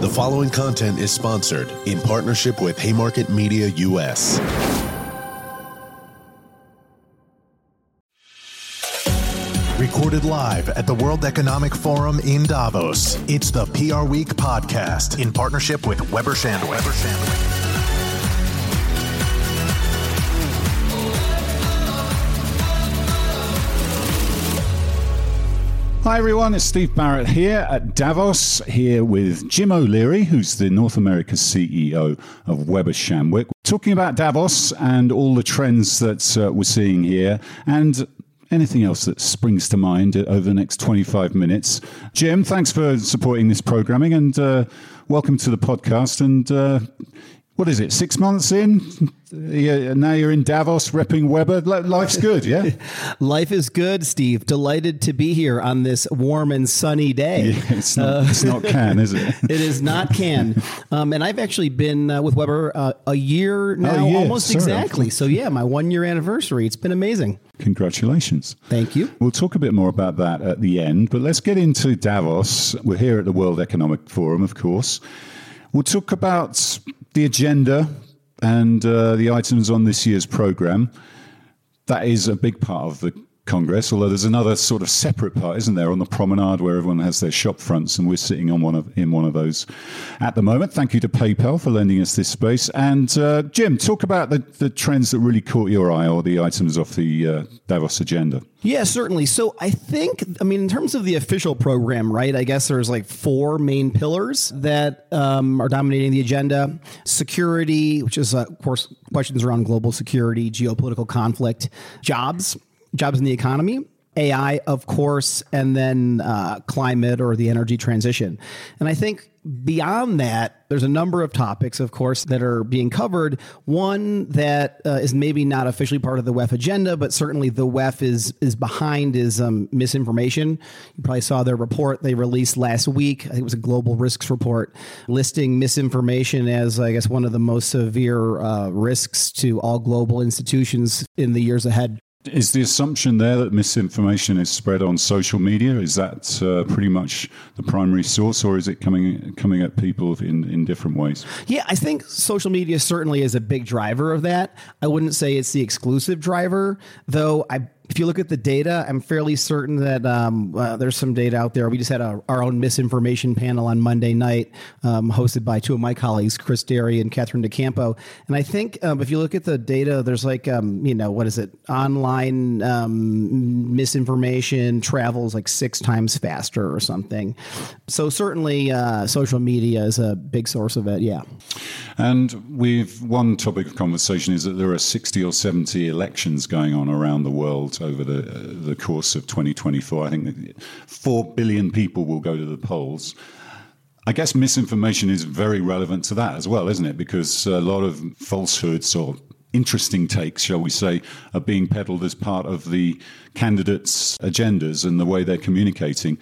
The following content is sponsored in partnership with Haymarket Media US. Recorded live at the World Economic Forum in Davos. It's the PR Week podcast in partnership with Weber Shandwick. Weber Shandwick. Hi everyone, it's Steve Barrett here at Davos, here with Jim O'Leary, who's the North America CEO of Weber Shandwick, talking about Davos and all the trends that uh, we're seeing here and anything else that springs to mind over the next 25 minutes. Jim, thanks for supporting this programming and uh, welcome to the podcast. And uh, what is it, six months in? Yeah, now you're in Davos repping Weber. Life's good, yeah? Life is good, Steve. Delighted to be here on this warm and sunny day. Yeah, it's, not, uh, it's not Cannes, is it? it is not Cannes. Um, and I've actually been uh, with Weber uh, a year now, oh, almost Sorry. exactly. So, yeah, my one year anniversary. It's been amazing. Congratulations. Thank you. We'll talk a bit more about that at the end, but let's get into Davos. We're here at the World Economic Forum, of course. We'll talk about the agenda and uh, the items on this year's program. That is a big part of the Congress, although there's another sort of separate part, isn't there, on the promenade where everyone has their shop fronts, and we're sitting on one of in one of those at the moment. Thank you to PayPal for lending us this space. And uh, Jim, talk about the, the trends that really caught your eye, or the items off the uh, Davos agenda. Yeah, certainly. So I think, I mean, in terms of the official program, right? I guess there's like four main pillars that um, are dominating the agenda: security, which is, uh, of course, questions around global security, geopolitical conflict, jobs jobs in the economy, AI, of course, and then uh, climate or the energy transition. And I think beyond that, there's a number of topics, of course, that are being covered. One that uh, is maybe not officially part of the WEF agenda, but certainly the WEF is is behind is um, misinformation. You probably saw their report they released last week. I think it was a global risks report listing misinformation as, I guess, one of the most severe uh, risks to all global institutions in the years ahead. Is the assumption there that misinformation is spread on social media? Is that uh, pretty much the primary source, or is it coming coming at people in, in different ways? Yeah, I think social media certainly is a big driver of that. I wouldn't say it's the exclusive driver, though. I if you look at the data, I'm fairly certain that um, uh, there's some data out there. We just had a, our own misinformation panel on Monday night, um, hosted by two of my colleagues, Chris Perry and Catherine DeCampo. And I think um, if you look at the data, there's like, um, you know, what is it? Online um, misinformation travels like six times faster or something. So certainly, uh, social media is a big source of it. Yeah. And we've one topic of conversation is that there are 60 or 70 elections going on around the world over the uh, the course of 2024. I think four billion people will go to the polls. I guess misinformation is very relevant to that as well, isn't it? Because a lot of falsehoods or interesting takes, shall we say, are being peddled as part of the candidates' agendas and the way they're communicating.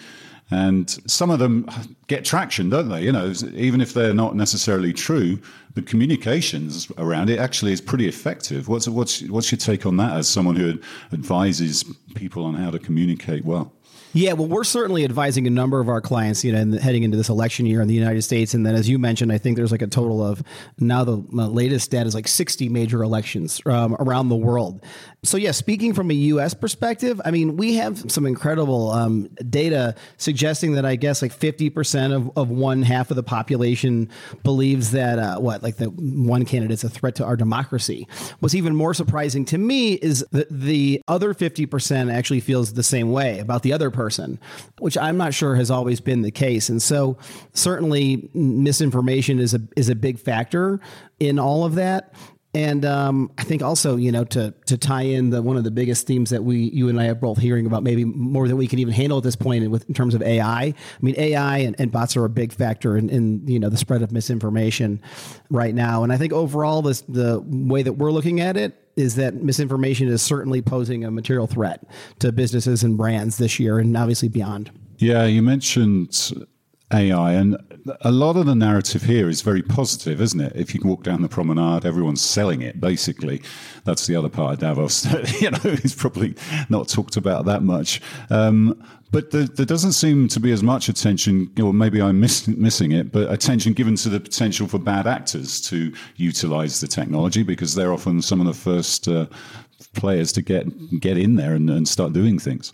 And some of them get traction, don't they? You know, even if they're not necessarily true, the communications around it actually is pretty effective. What's what's what's your take on that as someone who advises people on how to communicate well? Yeah, well, we're certainly advising a number of our clients, you know, in the, heading into this election year in the United States. And then, as you mentioned, I think there's like a total of now the latest data is like 60 major elections um, around the world. So, yeah, speaking from a U.S. perspective, I mean, we have some incredible um, data suggesting that I guess like 50% of, of one half of the population believes that uh, what, like the one candidate's a threat to our democracy. What's even more surprising to me is that the other 50% actually feels the same way about the other person, which I'm not sure has always been the case. And so, certainly, misinformation is a is a big factor in all of that. And um, I think also, you know, to to tie in the one of the biggest themes that we, you and I are both hearing about, maybe more than we can even handle at this point, in, with, in terms of AI. I mean, AI and, and bots are a big factor in, in, you know the spread of misinformation right now. And I think overall, this the way that we're looking at it is that misinformation is certainly posing a material threat to businesses and brands this year, and obviously beyond. Yeah, you mentioned AI, and a lot of the narrative here is very positive, isn't it? If you walk down the promenade, everyone's selling it. Basically, that's the other part of Davos. that you know, it's probably not talked about that much. Um, but there, there, doesn't seem to be as much attention, or maybe I'm miss, missing it, but attention given to the potential for bad actors to utilize the technology because they're often some of the first uh, players to get get in there and, and start doing things.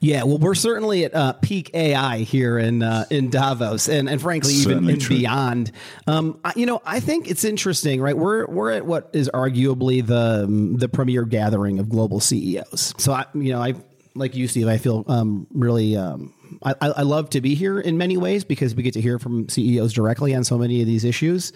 Yeah, well, we're certainly at uh, peak AI here in uh, in Davos, and and frankly, even and beyond. Um, I, you know, I think it's interesting, right? We're we're at what is arguably the the premier gathering of global CEOs. So, I, you know, I like you, Steve. I feel um, really. Um, I, I love to be here in many ways because we get to hear from CEOs directly on so many of these issues.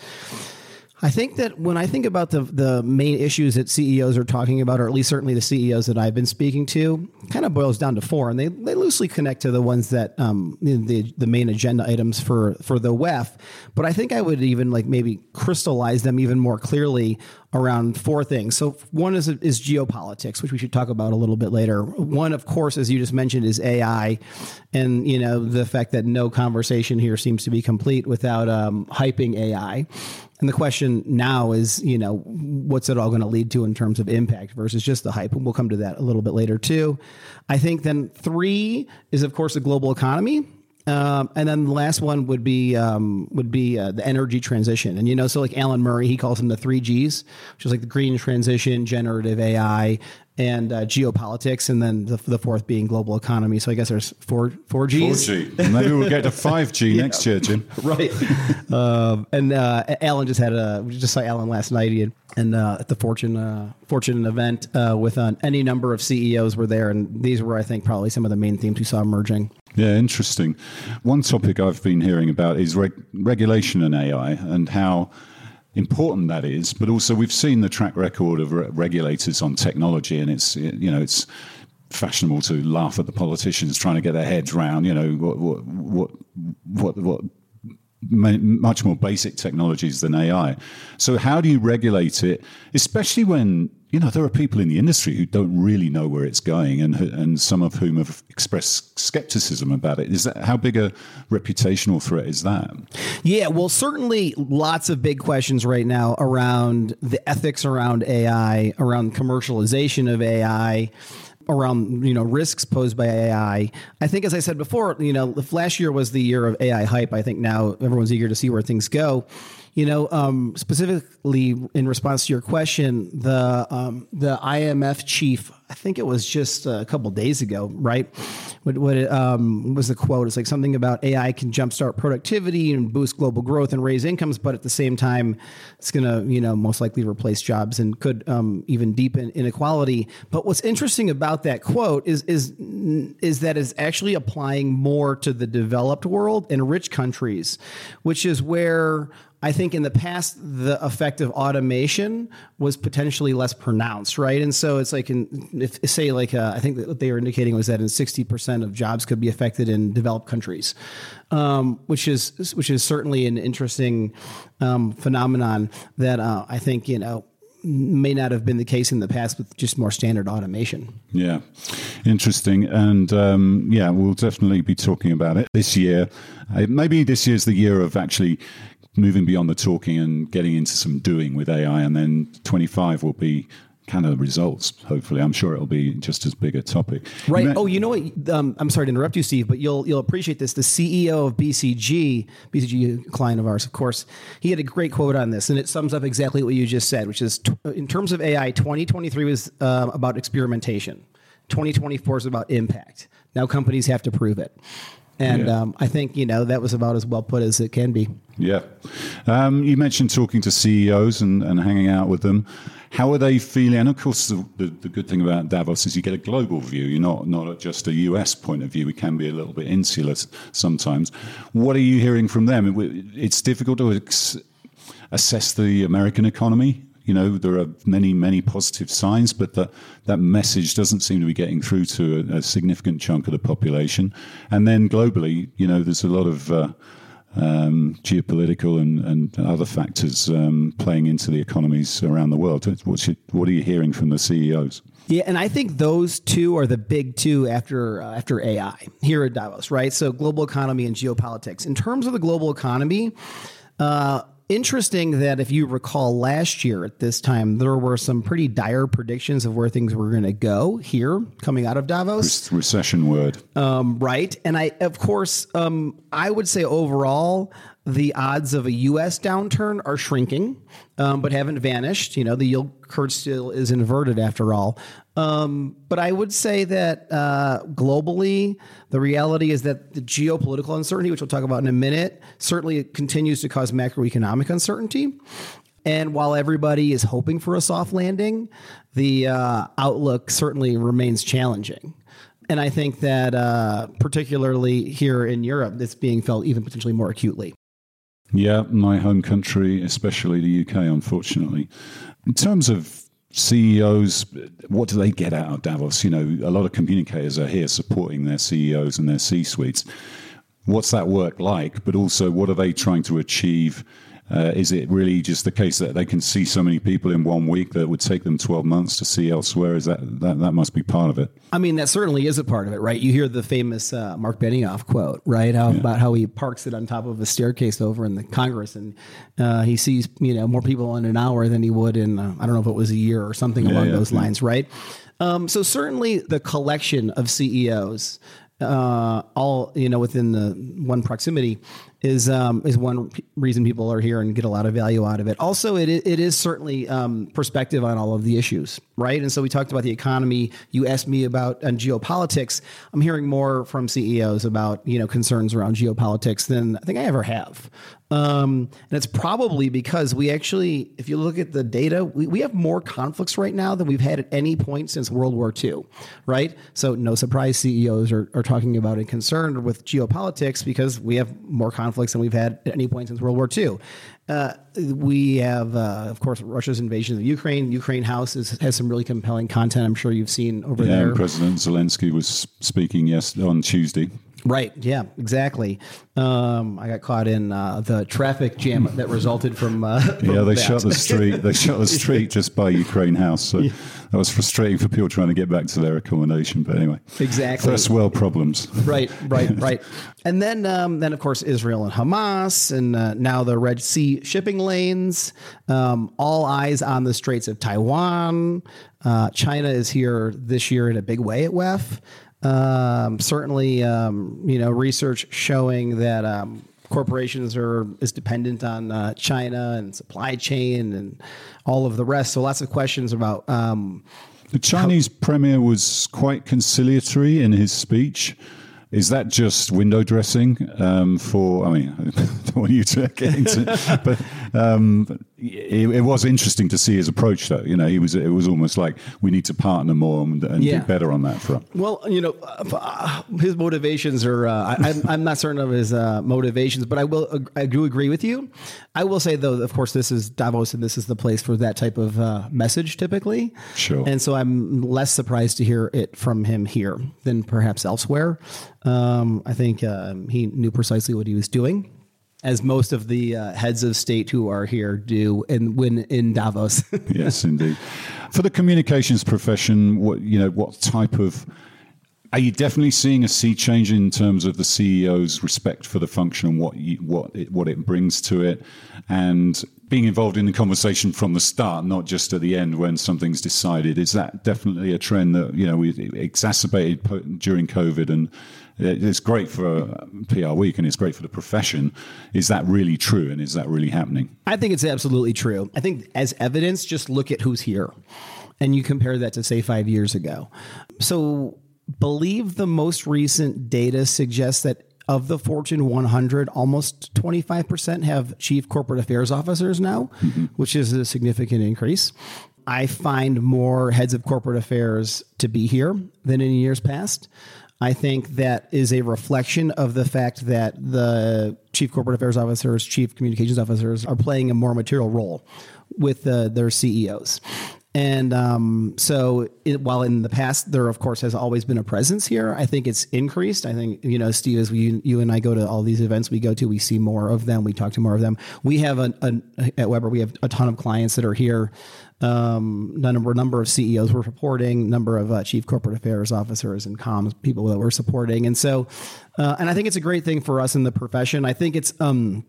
I think that when I think about the the main issues that CEOs are talking about, or at least certainly the CEOs that I've been speaking to, kind of boils down to four, and they, they loosely connect to the ones that um, the the main agenda items for for the WEF. But I think I would even like maybe crystallize them even more clearly around four things. So one is is geopolitics, which we should talk about a little bit later. One, of course, as you just mentioned, is AI, and you know the fact that no conversation here seems to be complete without um, hyping AI. And the question now is, you know, what's it all going to lead to in terms of impact versus just the hype? And we'll come to that a little bit later too. I think then three is, of course, the global economy. Um, and then the last one would be um, would be uh, the energy transition, and you know, so like Alan Murray, he calls them the three Gs, which is like the green transition, generative AI, and uh, geopolitics, and then the, the, fourth being global economy. So I guess there's four four Gs. Four G. Maybe we'll get to five G yeah. next year, Jim. right. um, and uh, Alan just had a we just saw Alan last night. He had, and uh, at the Fortune uh, Fortune event uh, with uh, any number of CEOs were there, and these were I think probably some of the main themes we saw emerging. Yeah, interesting. One topic I've been hearing about is reg- regulation and AI, and how important that is, but also we've seen the track record of re- regulators on technology, and it's you know it's fashionable to laugh at the politicians trying to get their heads round you know what what what what, what much more basic technologies than AI. So how do you regulate it, especially when you know there are people in the industry who don't really know where it's going, and and some of whom have expressed skepticism about it. Is that how big a reputational threat is that? Yeah, well, certainly lots of big questions right now around the ethics around AI, around commercialization of AI around you know risks posed by AI. I think, as I said before, you know, last year was the year of AI hype, I think now everyone's eager to see where things go. You know, um, specifically in response to your question, the um, the IMF chief, I think it was just a couple days ago, right? What, what it, um, was the quote? It's like something about AI can jumpstart productivity and boost global growth and raise incomes, but at the same time, it's going to you know most likely replace jobs and could um, even deepen inequality. But what's interesting about that quote is is is that it's actually applying more to the developed world and rich countries, which is where I think in the past the effect of automation was potentially less pronounced, right? And so it's like in if say like uh, I think what they were indicating was that in sixty percent of jobs could be affected in developed countries, um, which is which is certainly an interesting um, phenomenon that uh, I think you know may not have been the case in the past with just more standard automation. Yeah, interesting. And um, yeah, we'll definitely be talking about it this year. Uh, maybe this year's the year of actually moving beyond the talking and getting into some doing with AI. And then 25 will be kind of results. Hopefully, I'm sure it'll be just as big a topic. Right. oh, you know what? Um, I'm sorry to interrupt you, Steve, but you'll you'll appreciate this. The CEO of BCG, BCG client of ours, of course, he had a great quote on this, and it sums up exactly what you just said, which is t- in terms of AI, 2023 was uh, about experimentation. 2024 is about impact. Now companies have to prove it. And yeah. um, I think you know that was about as well put as it can be. Yeah, um, you mentioned talking to CEOs and, and hanging out with them. How are they feeling? And of course, the, the, the, good thing about Davos is you get a global view. You're not not just a US point of view. We can be a little bit insular sometimes. What are you hearing from them? It's difficult to assess the American economy you know, there are many, many positive signs, but that that message doesn't seem to be getting through to a, a significant chunk of the population. And then globally, you know, there's a lot of uh, um, geopolitical and, and other factors um, playing into the economies around the world. What's your, what are you hearing from the CEOs? Yeah, and I think those two are the big two after uh, after AI here at Davos, right? So global economy and geopolitics. In terms of the global economy, uh, interesting that if you recall last year at this time, there were some pretty dire predictions of where things were going to go here coming out of Davos. Recession word. Um, right. And I, of course, um, I would say overall, the odds of a U.S. downturn are shrinking, um, but haven't vanished. You know, the yield curve still is inverted after all. Um, but I would say that uh, globally, the reality is that the geopolitical uncertainty, which we'll talk about in a minute, certainly continues to cause macroeconomic uncertainty. And while everybody is hoping for a soft landing, the uh, outlook certainly remains challenging. And I think that, uh, particularly here in Europe, it's being felt even potentially more acutely. Yeah, my home country, especially the UK, unfortunately. In terms of CEOs, what do they get out of Davos? You know, a lot of communicators are here supporting their CEOs and their C suites. What's that work like? But also, what are they trying to achieve uh, is it really just the case that they can see so many people in one week that would take them 12 months to see elsewhere? Is that, that, that must be part of it? I mean, that certainly is a part of it, right? You hear the famous uh, Mark Benioff quote, right? How, yeah. About how he parks it on top of a staircase over in the Congress and uh, he sees, you know, more people in an hour than he would in, uh, I don't know if it was a year or something yeah, along yeah, those lines, right? Um, so certainly the collection of CEOs uh, all you know within the one proximity is um, is one reason people are here and get a lot of value out of it. Also, it it is certainly um, perspective on all of the issues, right? And so we talked about the economy. You asked me about and geopolitics. I'm hearing more from CEOs about you know concerns around geopolitics than I think I ever have. Um, and it's probably because we actually, if you look at the data, we, we have more conflicts right now than we've had at any point since World War II, right? So no surprise CEOs are, are talking about and concerned with geopolitics because we have more conflicts than we've had at any point since World War II. Uh, we have, uh, of course, Russia's invasion of Ukraine. Ukraine House is, has some really compelling content. I'm sure you've seen over yeah, there. President Zelensky was speaking yes on Tuesday. Right. Yeah. Exactly. Um, I got caught in uh, the traffic jam that resulted from. Uh, from yeah, they that. shut the street. They shut the street just by Ukraine House. So yeah. that was frustrating for people trying to get back to their accommodation. But anyway, exactly. First world problems. Right. Right. right. And then, um, then of course, Israel and Hamas, and uh, now the Red Sea shipping lanes. Um, all eyes on the Straits of Taiwan. Uh, China is here this year in a big way at WEF. Um, certainly, um, you know, research showing that um, corporations are is dependent on uh, China and supply chain and all of the rest. So lots of questions about. Um, the Chinese how- premier was quite conciliatory in his speech. Is that just window dressing um, for? I mean, I don't want you to get into, but um, it, it, was interesting to see his approach. Though you know, he was it was almost like we need to partner more and, and yeah. do better on that front. Well, you know, uh, his motivations are. Uh, I, am I'm not certain of his uh, motivations, but I will. I do agree with you. I will say though, of course, this is Davos, and this is the place for that type of uh, message typically. Sure. And so I'm less surprised to hear it from him here than perhaps elsewhere. Um, I think um, he knew precisely what he was doing, as most of the uh, heads of state who are here do, and when in Davos. yes, indeed. For the communications profession, what you know, what type of are you definitely seeing a sea change in terms of the CEO's respect for the function and what you, what it, what it brings to it, and being involved in the conversation from the start, not just at the end when something's decided? Is that definitely a trend that you know we exacerbated during COVID and it's great for PR Week and it's great for the profession. Is that really true? And is that really happening? I think it's absolutely true. I think as evidence, just look at who's here and you compare that to, say, five years ago. So, believe the most recent data suggests that of the Fortune 100, almost 25% have chief corporate affairs officers now, mm-hmm. which is a significant increase. I find more heads of corporate affairs to be here than in years past. I think that is a reflection of the fact that the chief corporate affairs officers, chief communications officers are playing a more material role with uh, their CEOs. And um, so, it, while in the past there, of course, has always been a presence here, I think it's increased. I think you know, Steve, as we you and I go to all these events we go to, we see more of them. We talk to more of them. We have a, at Weber, we have a ton of clients that are here. Um, number number of CEOs we're reporting, number of uh, chief corporate affairs officers and comms people that we're supporting, and so, uh, and I think it's a great thing for us in the profession. I think it's um,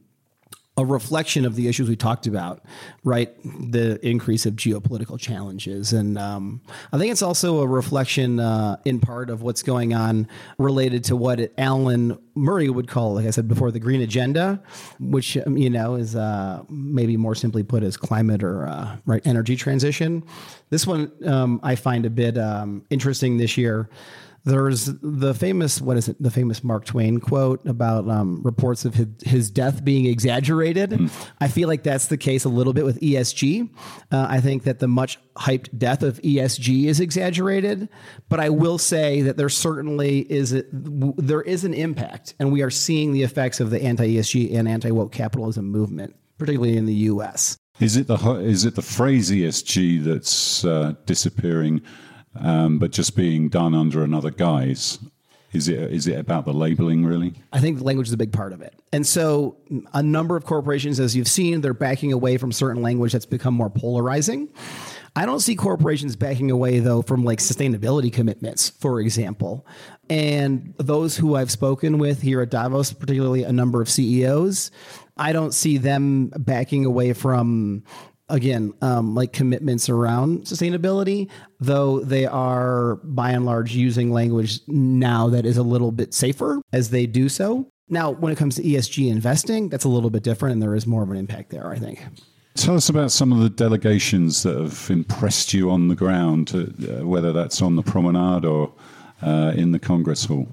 a reflection of the issues we talked about, right? The increase of geopolitical challenges. And um, I think it's also a reflection, uh, in part, of what's going on related to what Alan Murray would call, like I said before, the green agenda, which, um, you know, is uh, maybe more simply put as climate or uh, right energy transition. This one um, I find a bit um, interesting this year. There's the famous, what is it? The famous Mark Twain quote about um, reports of his, his, death being exaggerated. Mm. I feel like that's the case a little bit with ESG. Uh, I think that the much hyped death of ESG is exaggerated, but I will say that there certainly is a, there is an impact, and we are seeing the effects of the anti ESG and anti woke capitalism movement, particularly in the U.S. Is it the is it the phrase ESG that's uh, disappearing? Um, but just being done under another guise. Is it is it about the labeling really? I think language is a big part of it. And so a number of corporations, as you've seen, they're backing away from certain language that's become more polarizing. I don't see corporations backing away though from like sustainability commitments, for example. And those who I've spoken with here at Davos, particularly a number of CEOs, I don't see them backing away from again, um, like commitments around sustainability, though they are by and large using language now that is a little bit safer as they do so. Now, when it comes to ESG investing, that's a little bit different and there is more of an impact there, I think. Tell us about some of the delegations that have impressed you on the ground, uh, whether that's on the promenade or uh, in the Congress Hall.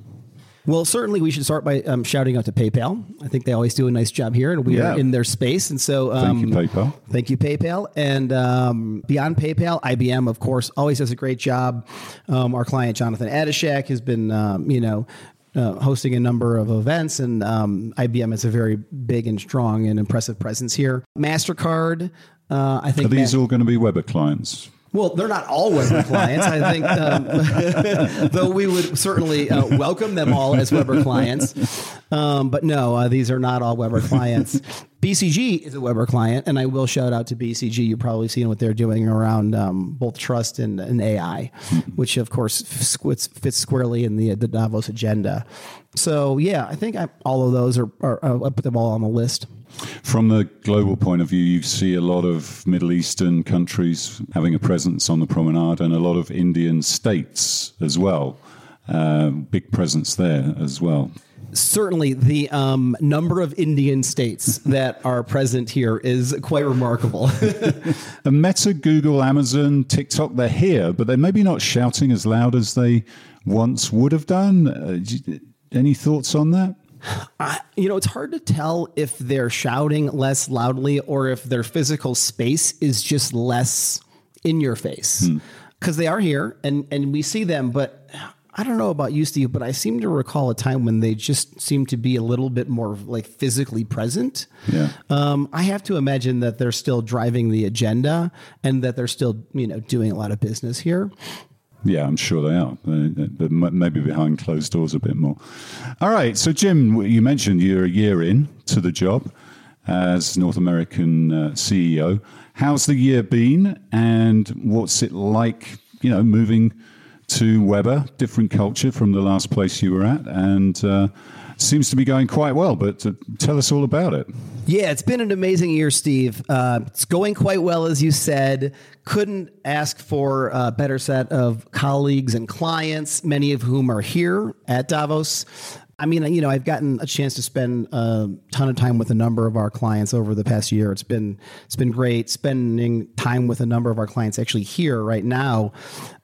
Well, certainly we should start by um, shouting out to PayPal. I think they always do a nice job here, and we yeah. are in their space. And so, um, thank you, PayPal. Thank you, PayPal. And um, beyond PayPal, IBM, of course, always does a great job. Um, our client Jonathan Adashek has been, um, you know, uh, hosting a number of events, and um, IBM has a very big and strong and impressive presence here. Mastercard, uh, I think. Are these Ma- all going to be Weber clients? Well, they're not all Weber clients. I think, um, though we would certainly uh, welcome them all as Weber clients. Um, but no, uh, these are not all Weber clients. BCG is a Weber client, and I will shout out to BCG. You've probably seen what they're doing around um, both trust and, and, AI, which of course fits, fits squarely in the, the Davos agenda. So yeah, I think I, all of those are, are, are I put them all on the list. From the global point of view, you see a lot of Middle Eastern countries having a presence on the promenade and a lot of Indian states as well. Uh, big presence there as well. Certainly, the um, number of Indian states that are present here is quite remarkable. Meta, Google, Amazon, TikTok, they're here, but they're maybe not shouting as loud as they once would have done. Uh, any thoughts on that? I, you know, it's hard to tell if they're shouting less loudly or if their physical space is just less in your face because hmm. they are here and and we see them, but. I don't know about you, Steve, but I seem to recall a time when they just seem to be a little bit more like physically present. Yeah. Um, I have to imagine that they're still driving the agenda and that they're still, you know, doing a lot of business here. Yeah, I'm sure they are, but maybe behind closed doors a bit more. All right, so Jim, you mentioned you're a year in to the job as North American uh, CEO. How's the year been, and what's it like? You know, moving to Weber, different culture from the last place you were at, and uh, seems to be going quite well. But uh, tell us all about it. Yeah, it's been an amazing year, Steve. Uh, it's going quite well, as you said. Couldn't ask for a better set of colleagues and clients, many of whom are here at Davos. I mean, you know, I've gotten a chance to spend a ton of time with a number of our clients over the past year. It's been it's been great spending time with a number of our clients actually here right now.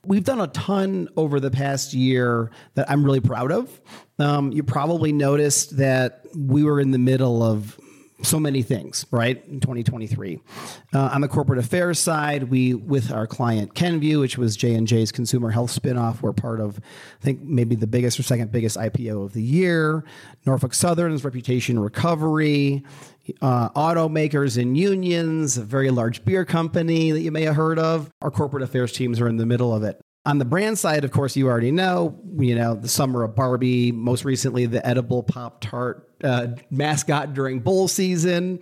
We've done a ton over the past year that I'm really proud of. Um, you probably noticed that we were in the middle of so many things, right? In 2023, uh, on the corporate affairs side, we with our client Kenvue, which was J and J's consumer health spinoff, we're part of, I think maybe the biggest or second biggest IPO of the year. Norfolk Southern's reputation recovery. uh, automakers and unions, a very large beer company that you may have heard of. Our corporate affairs teams are in the middle of it. On the brand side, of course, you already know, you know, the summer of Barbie, most recently the edible Pop Tart uh, mascot during bowl season.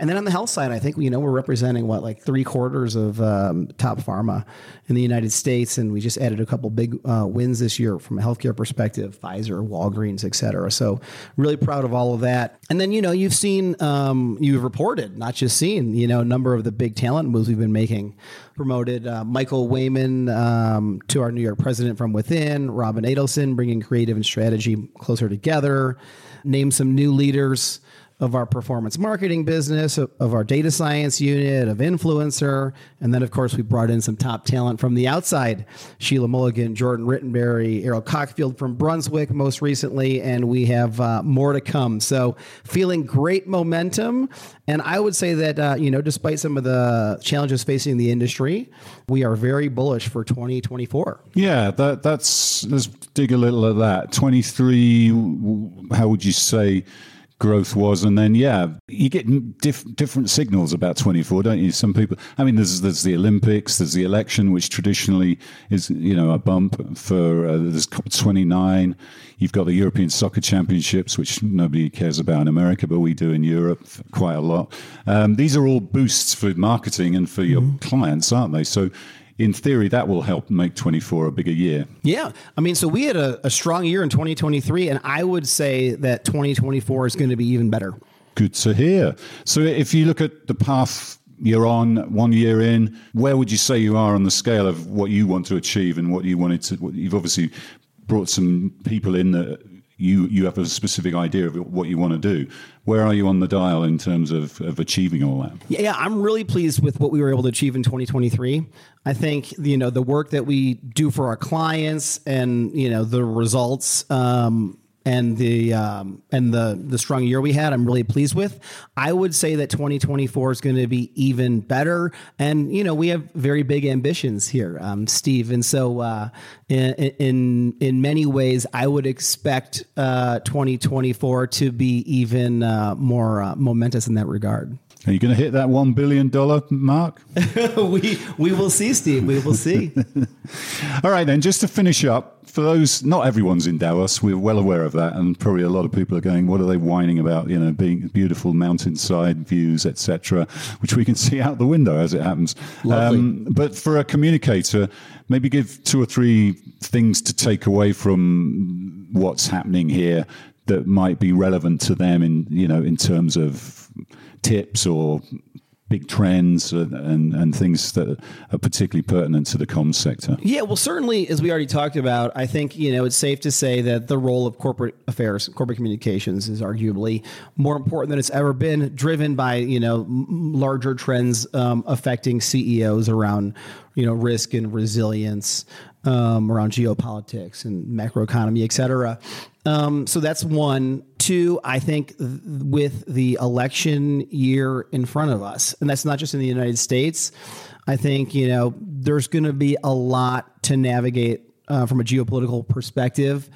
And then on the health side, I think you know we're representing what like three quarters of um, top pharma in the United States, and we just added a couple big uh, wins this year from a healthcare perspective: Pfizer, Walgreens, et cetera. So really proud of all of that. And then you know you've seen, um, you've reported, not just seen, you know, a number of the big talent moves we've been making. Promoted uh, Michael Wayman um, to our New York president from within. Robin Adelson bringing creative and strategy closer together. Name some new leaders of our performance marketing business, of, of, our data science unit, of influencer. And then, of course, we brought in some top talent from the outside Sheila Mulligan, Jordan Rittenberry, Errol Cockfield from Brunswick most recently, and we have uh, more to come. So, feeling great momentum. And I would say that, uh, you know, despite some of the challenges facing the industry, we are very bullish for 2024. Yeah, that, that's, let's dig a little at that. 23, how would you say? Growth was. And then, yeah, you get diff- different signals about 24, don't you? Some people, I mean, there's, there's the Olympics, there's the election, which traditionally is, you know, a bump for, uh, there's COP29. You've got the European Soccer Championships, which nobody cares about in America, but we do in Europe quite a lot. Um, these are all boosts for marketing and for your mm-hmm. clients, aren't they? So in theory, that will help make 24 a bigger year. Yeah. I mean, so we had a, a strong year in 2023, and I would say that 2024 is going to be even better. Good to hear. So if you look at the path you're on one year in, where would you say you are on the scale of what you want to achieve and what you wanted to? What you've obviously brought some people in that you you have a specific idea of what you want to do. Where are you on the dial in terms of, of achieving all that? Yeah, I'm really pleased with what we were able to achieve in 2023. I think you know the work that we do for our clients and you know the results. Um, and the um, and the the strong year we had, I'm really pleased with. I would say that 2024 is going to be even better, and you know we have very big ambitions here, um, Steve. And so, uh, in, in, in many ways, I would expect uh, 2024 to be even uh, more uh, momentous in that regard. Are you going to hit that one billion dollar mark? we we will see, Steve. We will see. All right, then. Just to finish up, for those, not everyone's in Davos. We're well aware of that, and probably a lot of people are going, "What are they whining about?" You know, being beautiful mountainside views, etc., which we can see out the window as it happens. Um, but for a communicator, maybe give two or three things to take away from what's happening here that might be relevant to them in you know in terms of tips or big trends and, and, things that are particularly pertinent to the comms sector? Yeah, well, certainly, as we already talked about, I think you know it's safe to say that the role of corporate affairs, corporate communications, is arguably more important than it's ever been, driven by you know larger trends um, affecting CEOs around you know risk and resilience, um, around geopolitics and macroeconomy, et cetera. Um, so that's one. Two, I think th- with the election year in front of us, and that's not just in the United States, I think, you know, there's going to be a lot to navigate uh, from a geopolitical perspective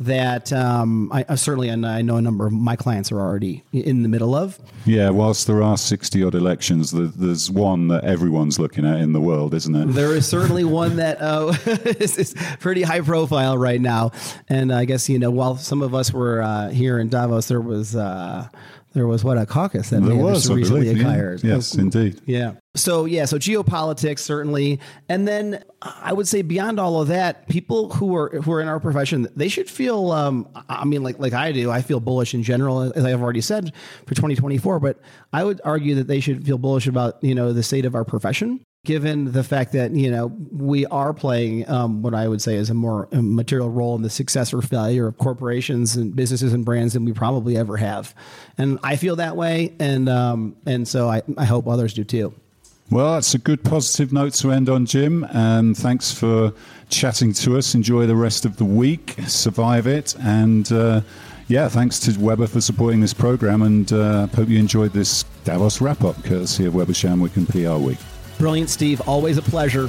that um, I, certainly, and I know a number of my clients are already in the middle of. Yeah, whilst there are 60 odd elections, there's one that everyone's looking at in the world, isn't it? There is certainly one that uh, is, is, pretty high profile right now. And I guess, you know, while some of us were uh, here in Davos, there was. Uh, there was what a caucus that there was recently. Yeah. Yes, indeed. Yeah. So yeah, so geopolitics certainly, and then I would say beyond all of that, people who are who are in our profession, they should feel. Um, I mean, like like I do, I feel bullish in general, as I have already said for 2024. But I would argue that they should feel bullish about you know the state of our profession given the fact that you know we are playing um, what I would say is a more material role in the success or failure of corporations and businesses and brands than we probably ever have, and I feel that way, and um, and so I, I hope others do too. Well, that's a good positive note to end on, Jim. And thanks for chatting to us. Enjoy the rest of the week, survive it, and uh, yeah, thanks to Weber for supporting this program. And uh, hope you enjoyed this Davos wrap up, courtesy of Weber Shandwick and PR Week. Brilliant, Steve. Always a pleasure.